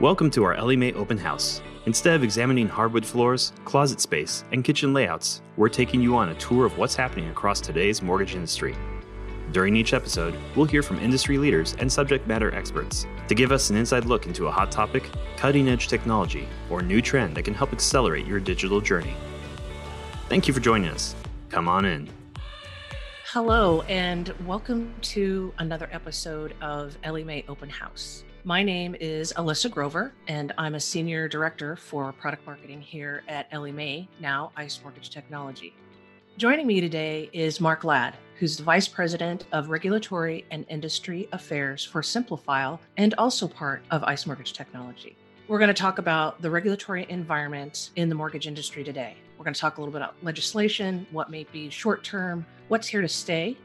Welcome to our Ellie Mae open house. Instead of examining hardwood floors, closet space, and kitchen layouts, we're taking you on a tour of what's happening across today's mortgage industry. During each episode, we'll hear from industry leaders and subject matter experts to give us an inside look into a hot topic, cutting edge technology, or new trend that can help accelerate your digital journey. Thank you for joining us. Come on in. Hello, and welcome to another episode of Ellie Mae Open House. My name is Alyssa Grover, and I'm a Senior Director for Product Marketing here at Ellie Mae, now ICE Mortgage Technology. Joining me today is Mark Ladd, who's the Vice President of Regulatory and Industry Affairs for Simplifile and also part of ICE Mortgage Technology. We're going to talk about the regulatory environment in the mortgage industry today. We're going to talk a little bit about legislation, what may be short term, what's here to stay,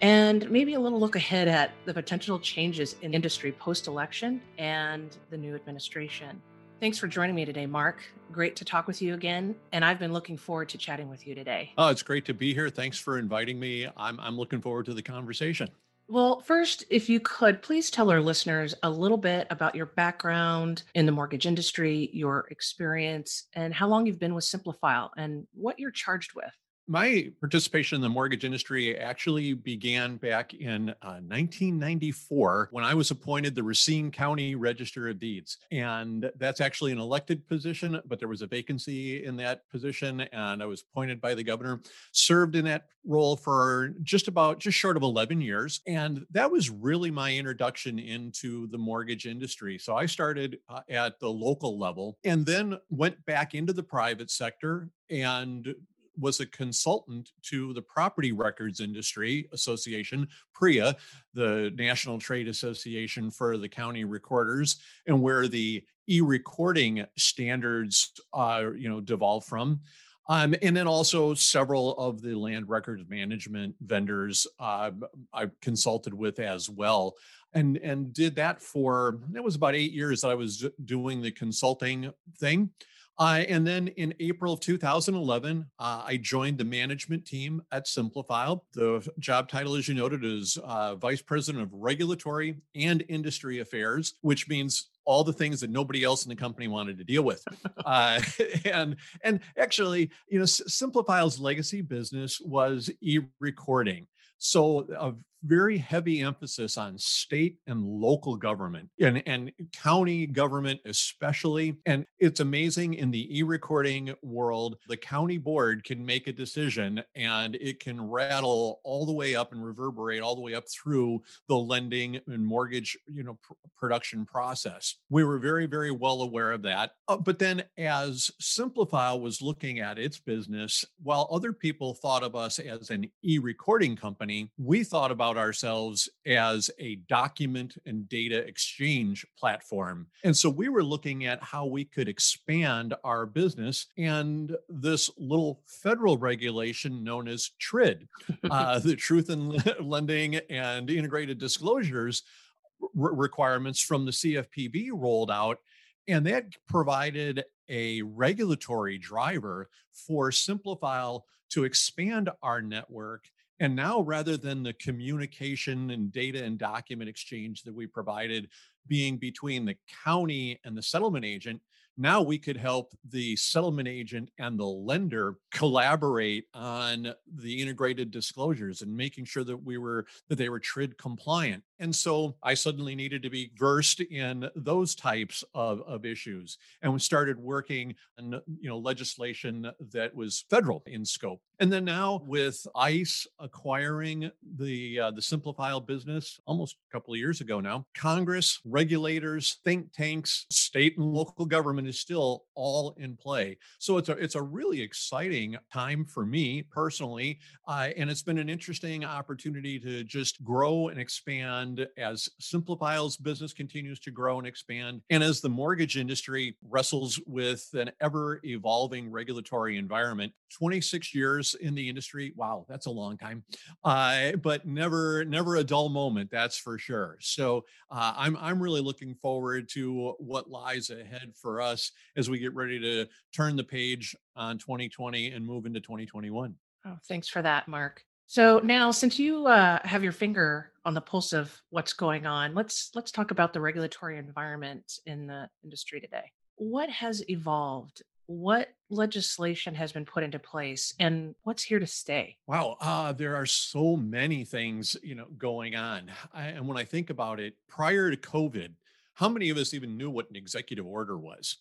and maybe a little look ahead at the potential changes in industry post election and the new administration. Thanks for joining me today, Mark. Great to talk with you again. And I've been looking forward to chatting with you today. Oh, it's great to be here. Thanks for inviting me. I'm, I'm looking forward to the conversation. Well, first, if you could, please tell our listeners a little bit about your background in the mortgage industry, your experience, and how long you've been with Simplifile and what you're charged with my participation in the mortgage industry actually began back in uh, 1994 when I was appointed the Racine County Register of Deeds. And that's actually an elected position, but there was a vacancy in that position. And I was appointed by the governor, served in that role for just about just short of 11 years. And that was really my introduction into the mortgage industry. So I started uh, at the local level and then went back into the private sector and was a consultant to the Property Records Industry Association, PRIA, the National Trade Association for the County Recorders, and where the e-recording standards, uh, you know, devolve from. Um, and then also several of the land records management vendors uh, I consulted with as well, and and did that for it was about eight years that I was doing the consulting thing. Uh, and then in April of 2011, uh, I joined the management team at Simplifile. The job title, as you noted, is uh, Vice President of Regulatory and Industry Affairs, which means all the things that nobody else in the company wanted to deal with. Uh, and and actually, you know, Simplifile's legacy business was e-recording. So a very heavy emphasis on state and local government and, and county government, especially. And it's amazing in the e recording world, the county board can make a decision and it can rattle all the way up and reverberate all the way up through the lending and mortgage you know pr- production process. We were very, very well aware of that. Uh, but then as Simplifile was looking at its business, while other people thought of us as an e recording company, we thought about about ourselves as a document and data exchange platform. And so we were looking at how we could expand our business. And this little federal regulation known as TRID, uh, the Truth in Lending and Integrated Disclosures r- requirements from the CFPB rolled out. And that provided a regulatory driver for Simplifile to expand our network and now, rather than the communication and data and document exchange that we provided being between the county and the settlement agent, now we could help the settlement agent and the lender collaborate on the integrated disclosures and making sure that we were that they were TRID compliant. And so I suddenly needed to be versed in those types of, of issues. And we started working on you know legislation that was federal in scope. And then now with ICE acquiring the uh, the Simplifile business almost a couple of years ago now, Congress, regulators, think tanks, state and local government is still all in play. So it's a it's a really exciting time for me personally, uh, and it's been an interesting opportunity to just grow and expand as Simplifile's business continues to grow and expand, and as the mortgage industry wrestles with an ever evolving regulatory environment, 26 years in the industry, wow, that's a long time, uh, but never, never a dull moment, that's for sure. So uh, I'm, I'm really looking forward to what lies ahead for us as we get ready to turn the page on 2020 and move into 2021. Oh, thanks for that, Mark. So now, since you uh, have your finger on the pulse of what's going on, let's let's talk about the regulatory environment in the industry today. What has evolved? What legislation has been put into place, and what's here to stay? Wow, uh, there are so many things you know going on, I, and when I think about it, prior to COVID, how many of us even knew what an executive order was?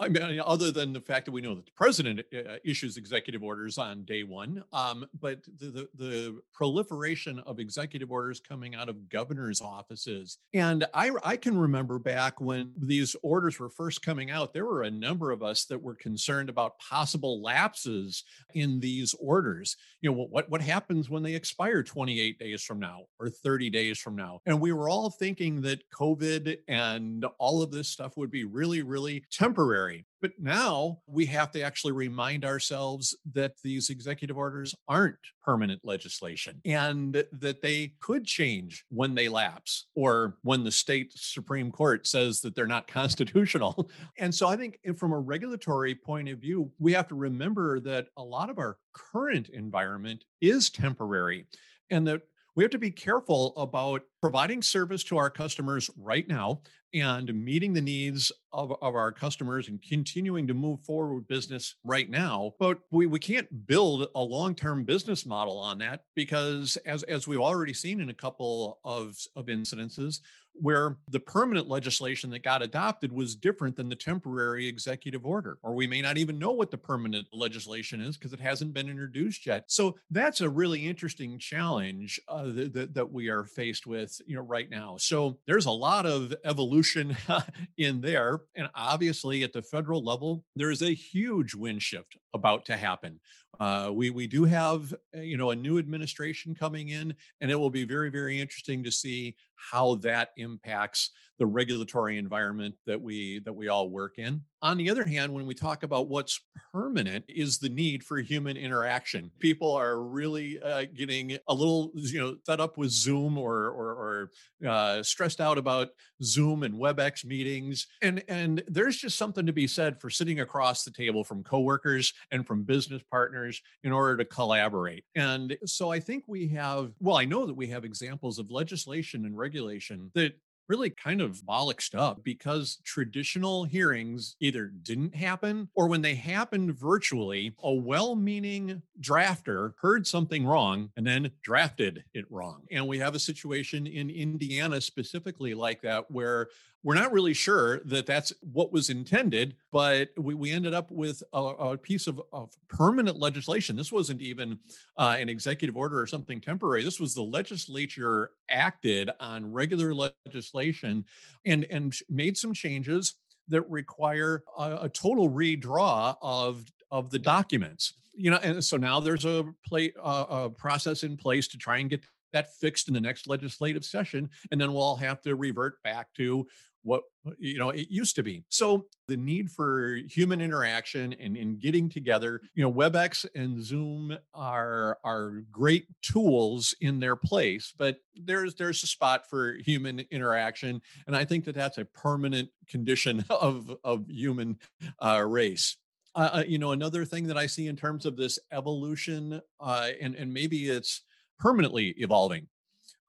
I mean, other than the fact that we know that the president uh, issues executive orders on day one, um, but the, the, the proliferation of executive orders coming out of governors' offices, and I I can remember back when these orders were first coming out, there were a number of us that were concerned about possible lapses in these orders. You know, what what happens when they expire 28 days from now or 30 days from now? And we were all thinking that COVID and all of this stuff would be really really temporary But now we have to actually remind ourselves that these executive orders aren't permanent legislation and that they could change when they lapse or when the state Supreme Court says that they're not constitutional. And so I think eh, from a regulatory point of view, we have to remember that a lot of our current environment is temporary and that we have to be careful about providing service to our customers right now and meeting the needs of, of our customers and continuing to move forward business right now. But we, we can't build a long-term business model on that because as, as we've already seen in a couple of, of incidences, where the permanent legislation that got adopted was different than the temporary executive order. Or we may not even know what the permanent legislation is because it hasn't been introduced yet. So that's a really interesting challenge uh, that, that, we are faced with you know, right now. So there's a lot of evolution in there. And obviously, at the federal level, there is a huge wind shift about to happen. Uh, we we do have uh, you know a new administration coming in, and it will be very very interesting to see how that impacts the regulatory environment that we that we all work in. On the other hand, when we talk about what's permanent is the need for human interaction. People are really uh, getting a little you know fed up with Zoom or or, or uh, stressed out about Zoom and WebEx meetings, and and there's just something to be said for sitting across the table from coworkers and from business partners in order to collaborate. And so I think we have well, I know that we have examples of legislation and regulation that really kind of bollocksed up because traditional hearings either didn't happen or when they happened virtually, a well meaning drafter heard something wrong and then drafted it wrong. And we have a situation in Indiana specifically like that where we're not really sure that that's what was intended, but we, we ended up with a, a piece of, of, permanent legislation. This wasn't even uh, an executive order or something temporary. This was the legislature acted on regular legislation and, and made some changes that require a, a total redraw of, of the documents. You know, and so now there's a, play, uh, a process in place to try and get that fixed in the next legislative session and then we'll all have to revert back to what you know it used to be. So the need for human interaction and in getting together you know webex and zoom are are great tools in their place but there's there's a spot for human interaction and i think that that's a permanent condition of of human uh, race. Uh, uh you know another thing that i see in terms of this evolution uh, and and maybe it's permanently evolving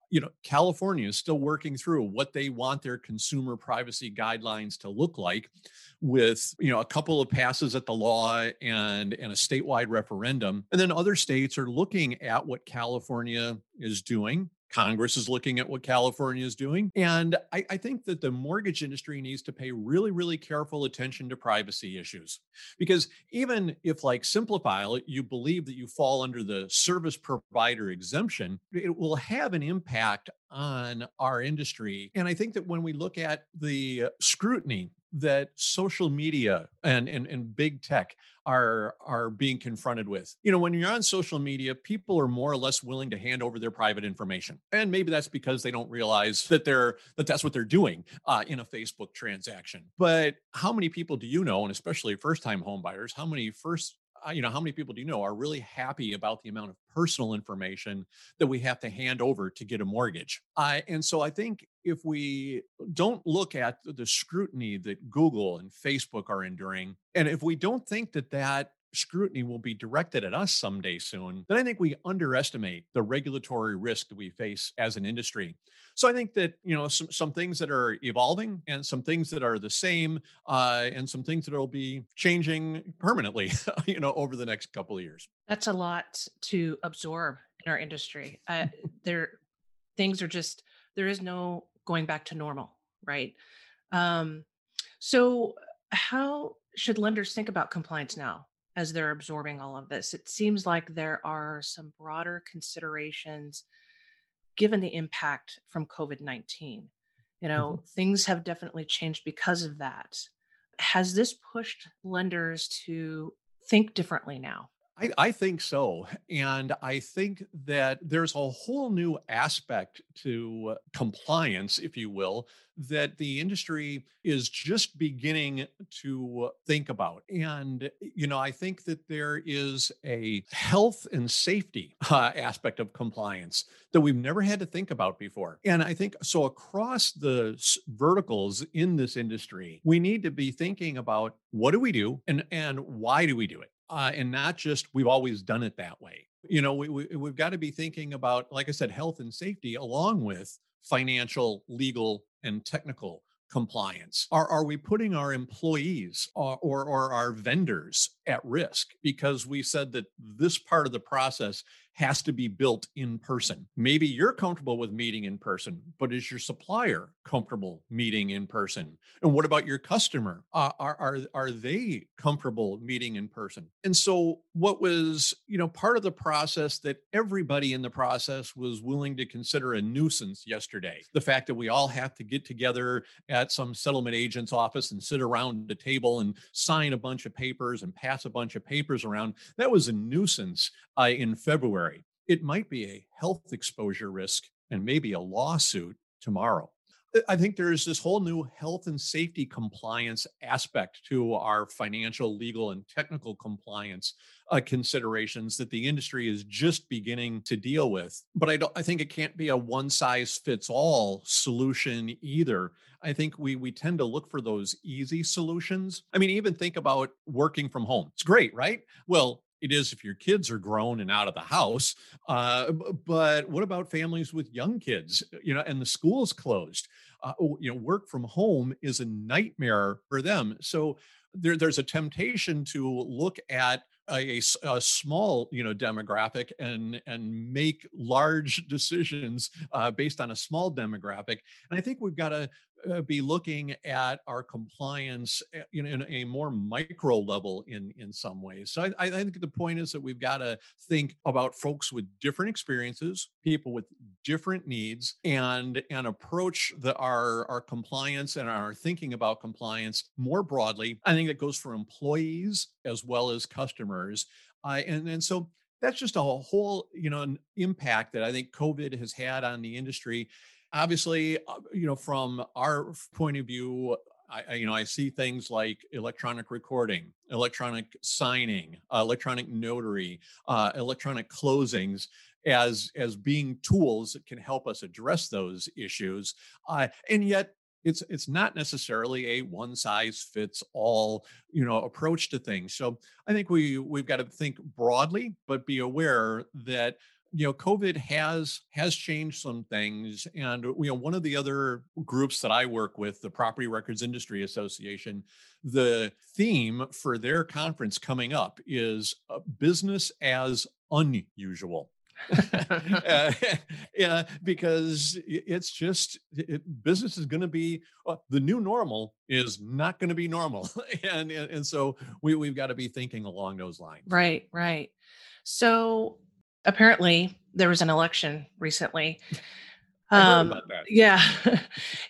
you know, California is still working through what they want their consumer privacy guidelines to look like with, you know, a couple of passes at the law and, and a statewide referendum. And then other states are looking at what California is doing Congress is looking at what California is doing. And I, I, think that the mortgage industry needs to pay really, really careful attention to privacy issues. Because even if, like Simplifile, you believe that you fall under the service provider exemption, it will have an impact on our industry. And I think that when we look at the scrutiny that social media and, and, and big tech are are being confronted with. You know, when you're on social media, people are more or less willing to hand over their private information, and maybe that's because they don't realize that they're that that's what they're doing uh, in a Facebook transaction. But how many people do you know, and especially first-time homebuyers, how many first you know, how many people do you know are really happy about the amount of personal information that we have to hand over to get a mortgage? And so I think if we don't look at the scrutiny that Google and Facebook are enduring, and if we don't think that that scrutiny will be directed at us someday soon, then I think we underestimate the regulatory risk that we face as an industry. So I think that you know some some things that are evolving and some things that are the same, uh, and some things that will be changing permanently, you know, over the next couple of years. That's a lot to absorb in our industry. Uh, there, things are just there is no going back to normal, right? Um, so how should lenders think about compliance now as they're absorbing all of this? It seems like there are some broader considerations given the impact from COVID 19. You know, mm-hmm. things have definitely changed because of that. Has this pushed lenders to think differently now? I, I, think so. And I think that there's a whole new aspect to compliance, if you will, that the industry is just beginning to think about. And, you know, I think that there is a health and safety uh, aspect of compliance that we've never had to think about before. And I think so across the verticals in this industry, we need to be thinking about what do we do and, and why do we do it? Uh, and not just we've always done it that way. You know, we, we, we've got to be thinking about, like I said, health and safety along with financial, legal, and technical compliance? Are, are we putting our employees or, or, or, our vendors at risk because we said that this part of the process has to be built in person. Maybe you're comfortable with meeting in person, but is your supplier comfortable meeting in person? And what about your customer? Uh, are, are, are they comfortable meeting in person? And so, what was, you know, part of the process that everybody in the process was willing to consider a nuisance yesterday? The fact that we all have to get together at some settlement agent's office and sit around a table and sign a bunch of papers and pass a bunch of papers around, that was a nuisance uh, in February it might be a health exposure risk and maybe a lawsuit tomorrow. I think there's this whole new health and safety compliance aspect to our financial, legal, and technical compliance uh, considerations that the industry is just beginning to deal with. But I don't. I think it can't be a one size fits all solution either. I think we we tend to look for those easy solutions. I mean, even think about working from home. It's great, right? Well, it is if your kids are grown and out of the house. Uh, but what about families with young kids? You know, and the school's closed. Uh, you know, work from home is a nightmare for them. So there, there's a temptation to look at a, a, small you know demographic and and make large decisions uh, based on a small demographic and i think we've got to uh, be looking at our compliance eh, in, in, a more micro level in in some ways. So I, I think the point is that we've got to think about folks with different experiences, people with different needs, and and approach the our our compliance and our thinking about compliance more broadly. I think that goes for employees as well as customers. Uh, and and so that's just a whole you know an impact that I think COVID has had on the industry obviously, uh, you know, from our point of view, I, you know, I see things like electronic recording, electronic signing, uh, electronic notary, uh, electronic closings as as being tools that can help us address those issues. Uh, and yet, it's it's not necessarily a one size fits all you know approach to things. So I think we we've got to think broadly, but be aware that you know covid has has changed some things and you know one of the other groups that i work with the property records industry association the theme for their conference coming up is uh, business as unusual. Uh, yeah because it's just it, business is going to be uh, the new normal is not going to be normal. And, and and so we, we've got to be thinking along those lines. Right right. So apparently there was an election recently. Um, yeah.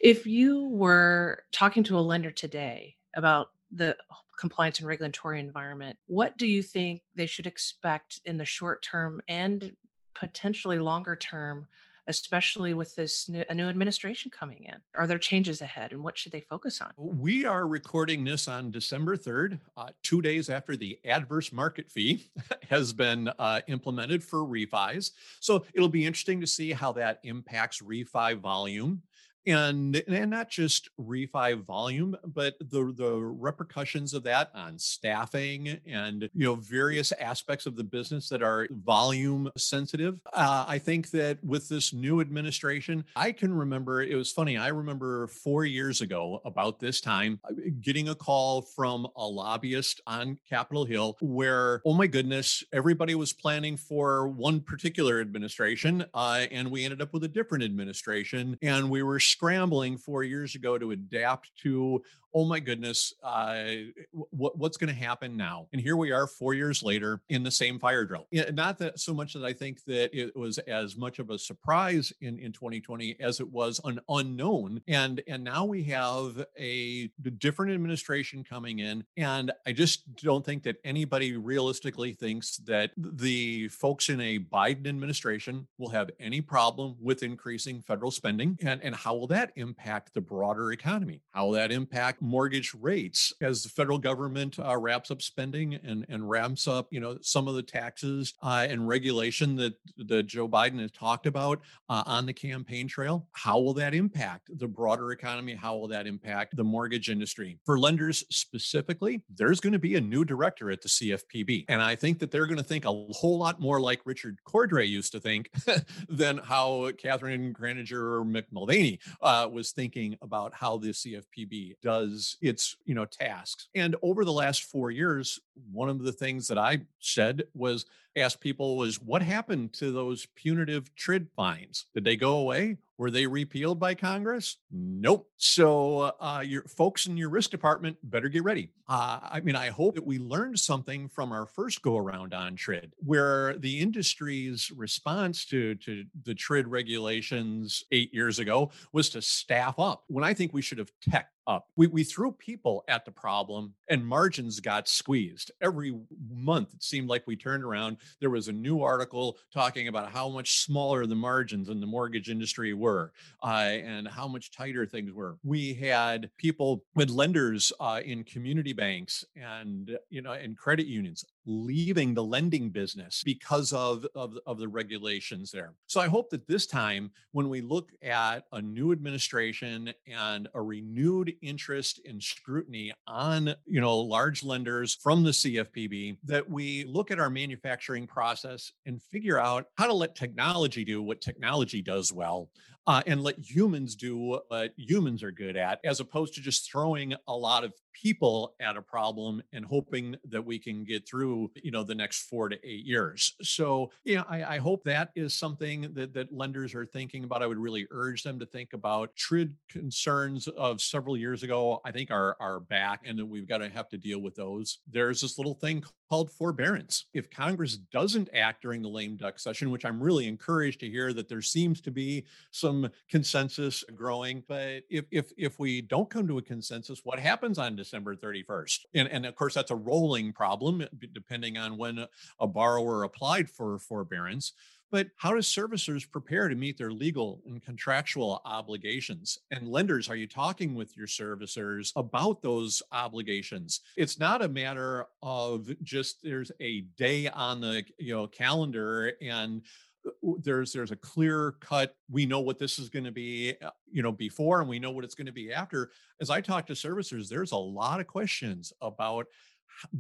if you were talking to a lender today about the compliance and regulatory environment, what do you think they should expect in the short term and potentially longer term especially with this new, a new administration coming in? Are there changes ahead and what should they focus on? We are recording this on December 3rd, uh, two days after the adverse market fee has been uh, implemented for refis. So it'll be interesting to see how that impacts refi volume and and not just refi volume but the the repercussions of that on staffing and you know various aspects of the business that are volume sensitive. Uh, i think that with this new administration i can remember it was funny i remember four years ago about this time uh, getting a call from a lobbyist on capitol hill where oh my goodness everybody was planning for one particular administration uh, and we ended up with a different administration and we were scrambling four years ago to adapt to oh my goodness, uh, what, what's going to happen now? And here we are four years later in the same fire drill. Not that so much that I think that it was as much of a surprise in, in 2020 as it was an unknown. And, and now we have a different administration coming in. And I just don't think that anybody realistically thinks that the folks in a Biden administration will have any problem with increasing federal spending. And, and how will that impact the broader economy? How will that impact mortgage rates as the federal government uh, wraps up spending and, and ramps up, you know, some of the taxes uh, and regulation that, that Joe Biden has talked about uh, on the campaign trail. How will that impact the broader economy? How will that impact the mortgage industry? For lenders specifically, there's going to be a new director at the CFPB. And I think that they're going to think a whole lot more like Richard Cordray used to think than how Catherine Kraninger McMulvaney uh, was thinking about how the CFPB does its you know tasks. And over the last four years one of the things that i said was ask people was what happened to those punitive TRID fines did they go away were they repealed by Congress? Nope. So, uh, your folks in your risk department better get ready. Uh, I mean, I hope that we learned something from our first go around on TRID, where the industry's response to, to the TRID regulations eight years ago was to staff up when I think we should have tech up. We, we threw people at the problem and margins got squeezed. Every month, it seemed like we turned around. There was a new article talking about how much smaller the margins in the mortgage industry were uh, and how much tighter things were. We had people with lenders uh, in community banks and, you know, and credit unions leaving the lending business because of, of, of the regulations there. So I hope that this time, when we look at a new administration and a renewed interest in scrutiny on you know large lenders from the CFPB, that we look at our manufacturing process and figure out how to let technology do what technology does well uh, and let humans do what humans are good at, as opposed to just throwing a lot of people at a problem and hoping that we can get through, you know, the next four to eight years. So, yeah, I, I hope that is something that that lenders are thinking about. I would really urge them to think about. TRID concerns of several years ago, I think, are are back, and that we've got to have to deal with those. There's this little thing called forbearance. If Congress doesn't act during the lame duck session, which I'm really encouraged to hear that there seems to be some consensus growing, but if if if we don't come to a consensus, what happens on December 31st? And and of course that's a rolling problem eh, depending on when a borrower applied for forbearance. But how do servicers prepare to meet their legal and contractual obligations? And lenders, are you talking with your servicers about those obligations? It's not a matter of just there's a day on the you know calendar and uh, there's there's a clear cut we know what this is going to be uh, you know before and we know what it's going to be after as i talk to servicers there's a lot of questions about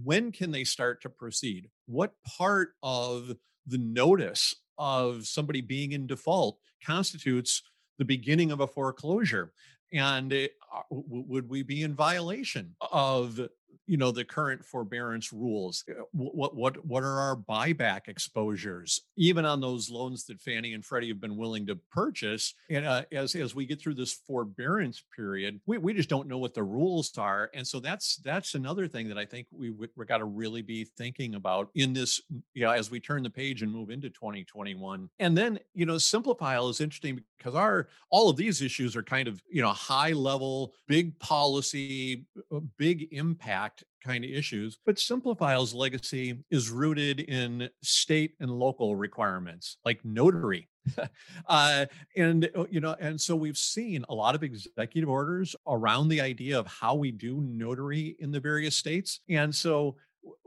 when can they start to proceed what part of the notice of somebody being in default constitutes the beginning of a foreclosure. And it, uh, would we be in violation of you know the current forbearance rules uh, what what what are our buyback exposures even on those loans that Fannie and Freddie have been willing to purchase? And uh, as as we get through this forbearance period we, we just don't know what the rules are. And so that's that's another thing that I think we we got to really be thinking about in this you know as we turn the page and move into 2021 and then you know SimpliFile is interesting because our all of these issues are kind of you know high level big policy uh, big impact kind of issues. But SimpliFile's legacy is rooted in state and local requirements like notary. uh, and uh, you know, and so we've seen a lot of executive orders around the idea of how we do notary in the various states. And so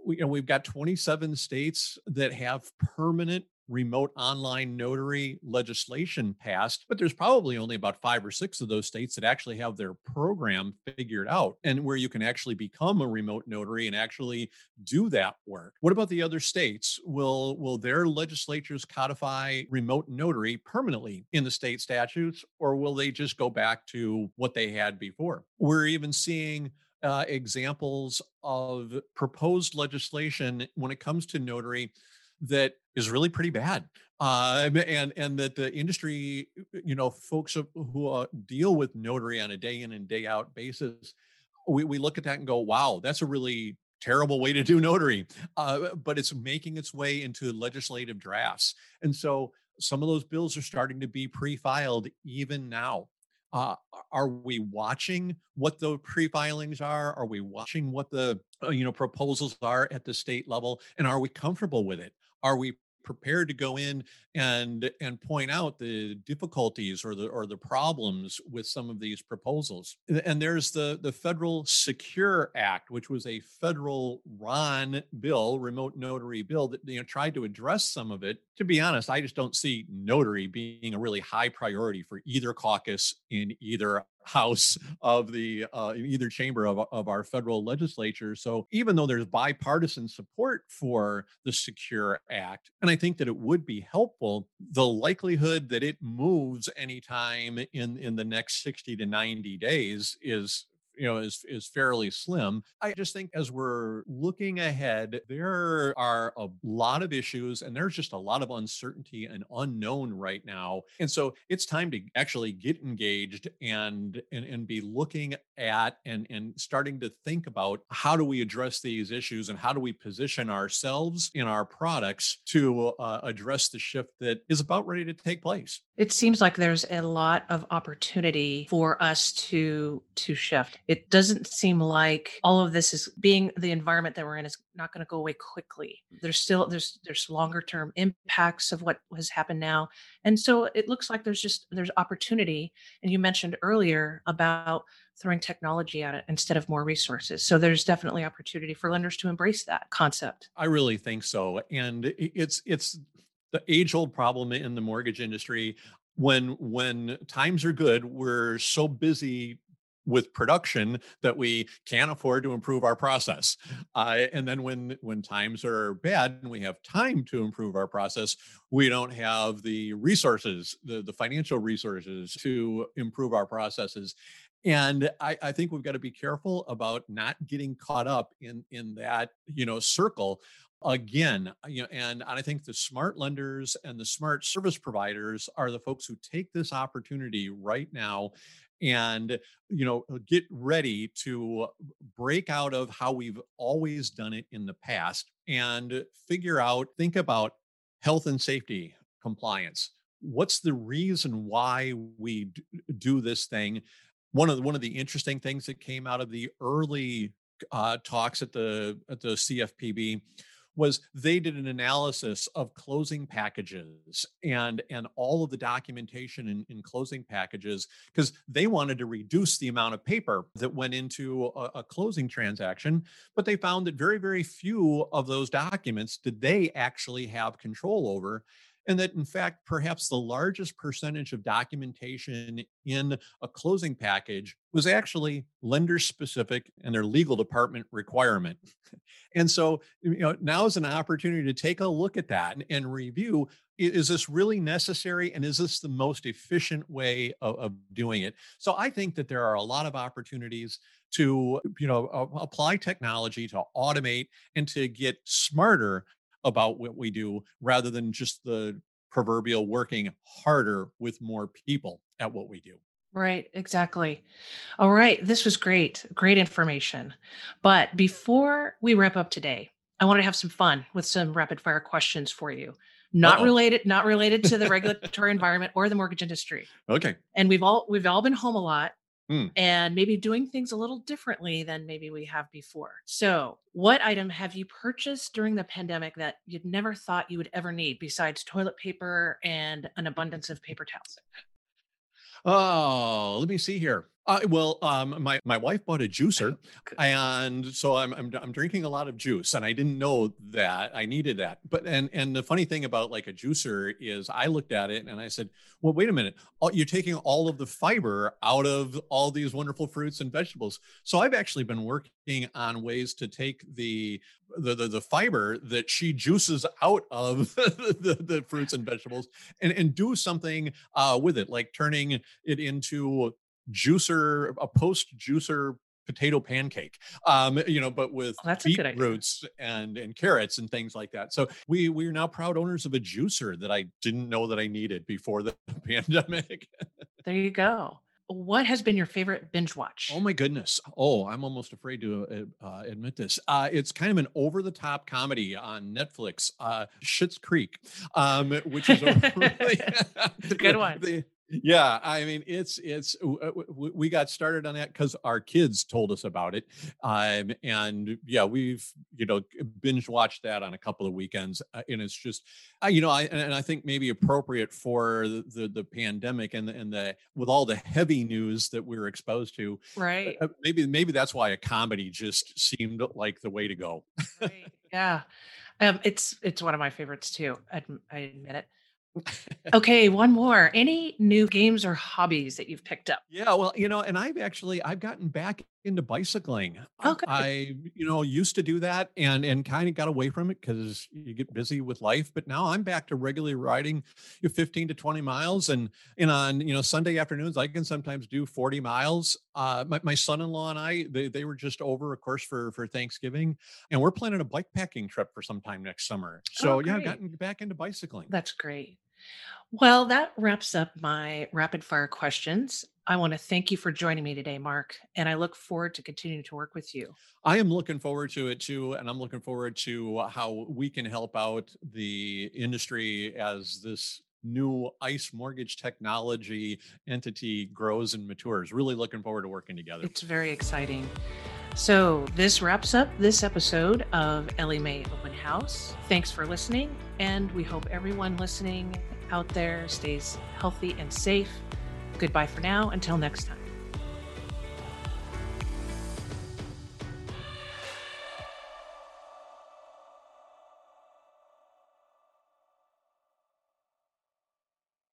we, you know, we've got 27 states that have permanent remote online notary legislation passed, but there's probably only about five or six of those states that actually have their program figured out and where you can actually become a remote notary and actually do that work. What about the other states? Will will their legislatures codify remote notary permanently in the state statutes or will they just go back to what they had before? We're even seeing uh, examples of proposed legislation when it comes to notary that is really pretty bad. Uh, and and that the industry, you know, folks who uh, deal with notary on a day in and day out basis, we, we look at that and go, wow, that's a really terrible way to do notary. Uh, but it's making its way into legislative drafts. And so some of those bills are starting to be pre-filed even now. Uh, are we watching what the pre-filings are? Are we watching what the uh, you know proposals are at the state level, and are we comfortable with it? Are we prepared to go in and and point out the difficulties or the or the problems with some of these proposals? And there's the the federal secure act which was a federal ron bill remote notary bill that you know tried to address some of it to be honest i just don't see notary being a really high priority for either caucus in either house of the uh, either chamber of, of our federal legislature. So even though there's bipartisan support for the Secure Act, and I think that it would be helpful, the likelihood that it moves anytime in in the next 60 to 90 days is you know is is fairly slim. I just think as we're looking ahead, there are a lot of issues and there's just a lot of uncertainty and unknown right now. And so it's time to actually get engaged and and, and be looking at and and starting to think about how do we address these issues and how do we position ourselves in our products to uh, address the shift that is about ready to take place. It seems like there's a lot of opportunity for us to to shift it doesn't seem like all of this is being the environment that we're in is not going to go away quickly. There's still there's there's longer term impacts of what has happened now. And so it looks like there's just there's opportunity and you mentioned earlier about throwing technology at it instead of more resources. So there's definitely opportunity for lenders to embrace that concept. I really think so. And it's it's the age old problem in the mortgage industry. When when times are good we're so busy with production that we can't afford to improve our process. Uh, and then when when times are bad and we have time to improve our process, we don't have the resources, the, the financial resources to improve our processes. And I, I think we've got to be careful about not getting caught up in in that you know circle again you know and i think the smart lenders and the smart service providers are the folks who take this opportunity right now and you know uh, get ready to break out of how we've always done it in the past and figure out think about health and safety compliance. What's the reason why we do this thing? One of the, one of the interesting things that came out of the early uh, talks at the at the CFPB was they did an analysis of closing packages and and all of the documentation in, in closing packages because they wanted to reduce the amount of paper that went into a, a closing transaction but they found that very very few of those documents did they actually have control over and that in fact perhaps the largest percentage of documentation in a closing package was actually lender specific and their legal department requirement. And so you know now is an opportunity to take a look at that and, and review is this really necessary and is this the most efficient way of, of, doing it? So i think that there are a lot of opportunities to you know apply technology to automate and to get smarter about what we do rather than just the proverbial working harder with more people at what we do. Right, exactly. All right, this was great. Great information. But before we wrap up today, I want to have some fun with some rapid fire questions for you. Not Uh-oh. related not related to the regulatory environment or the mortgage industry. Okay. And we've all we've all been home a lot mm. and maybe doing things a little differently than maybe we have before. So, what item have you purchased during the pandemic that you'd never thought you would ever need besides toilet paper and an abundance of paper towels? Oh, let me see here. Uh, well, um, my my wife bought a juicer, and so I'm, I'm I'm drinking a lot of juice, and I didn't know that I needed that. But and and the funny thing about like a juicer is, I looked at it and I said, well, wait a minute, you're taking all of the fiber out of all these wonderful fruits and vegetables. So I've actually been working on ways to take the the the, the fiber that she juices out of the, the fruits and vegetables and and do something uh, with it, like turning it into juicer, a post juicer potato pancake um you know but with Oh, that's a good idea. beetroots and and carrots and things like that so we we're now proud owners of a juicer that i didn't know that i needed before the pandemic There you go. What has been your favorite binge watch? oh my goodness oh i'm almost afraid to uh, uh, admit this uh it's kind of an over-the-top comedy on netflix uh Schitt's creek um which is a really It's a good one. the- yeah i mean it's it's w- we got started on that because our kids told us about it um and yeah we've you know binge watched that on a couple of weekends uh, and it's just uh, you know i and and i think maybe appropriate for the the, the pandemic and the, and the with all the heavy news that we are exposed to right. uh, maybe maybe that's why a comedy just seemed like the way to go right. Yeah. Um, it's it's one of my favorites too. I, I admit it. Okay, one more. Any new games or hobbies that you've picked up? Yeah, well, you know, and I've actually I've gotten back into bicycling. Oh, Um. I, you know, used to do that and and kind of got away from it because you get busy with life. But now I'm back to regularly riding you know, 15 to 20 miles, and and on you know Sunday afternoons I can sometimes do 40 miles. Uh, my, my son-in-law and I they they were just over, of course, for for Thanksgiving, and we're planning a bike packing trip for sometime next summer. So yeah, I've gotten back into bicycling. That's great. Well, that wraps up my rapid fire questions. I want to thank you for joining me today, Mark, and I look forward to continuing to work with you. I am looking forward to it too, and I'm looking forward to how we can help out the industry as this new ICE mortgage technology entity grows and matures. Really looking forward to working together. It's very exciting. So, this wraps up this episode of Ellie Mae Open House. Thanks for listening, and we hope everyone listening out there stays healthy and safe. Goodbye for now. Until next time.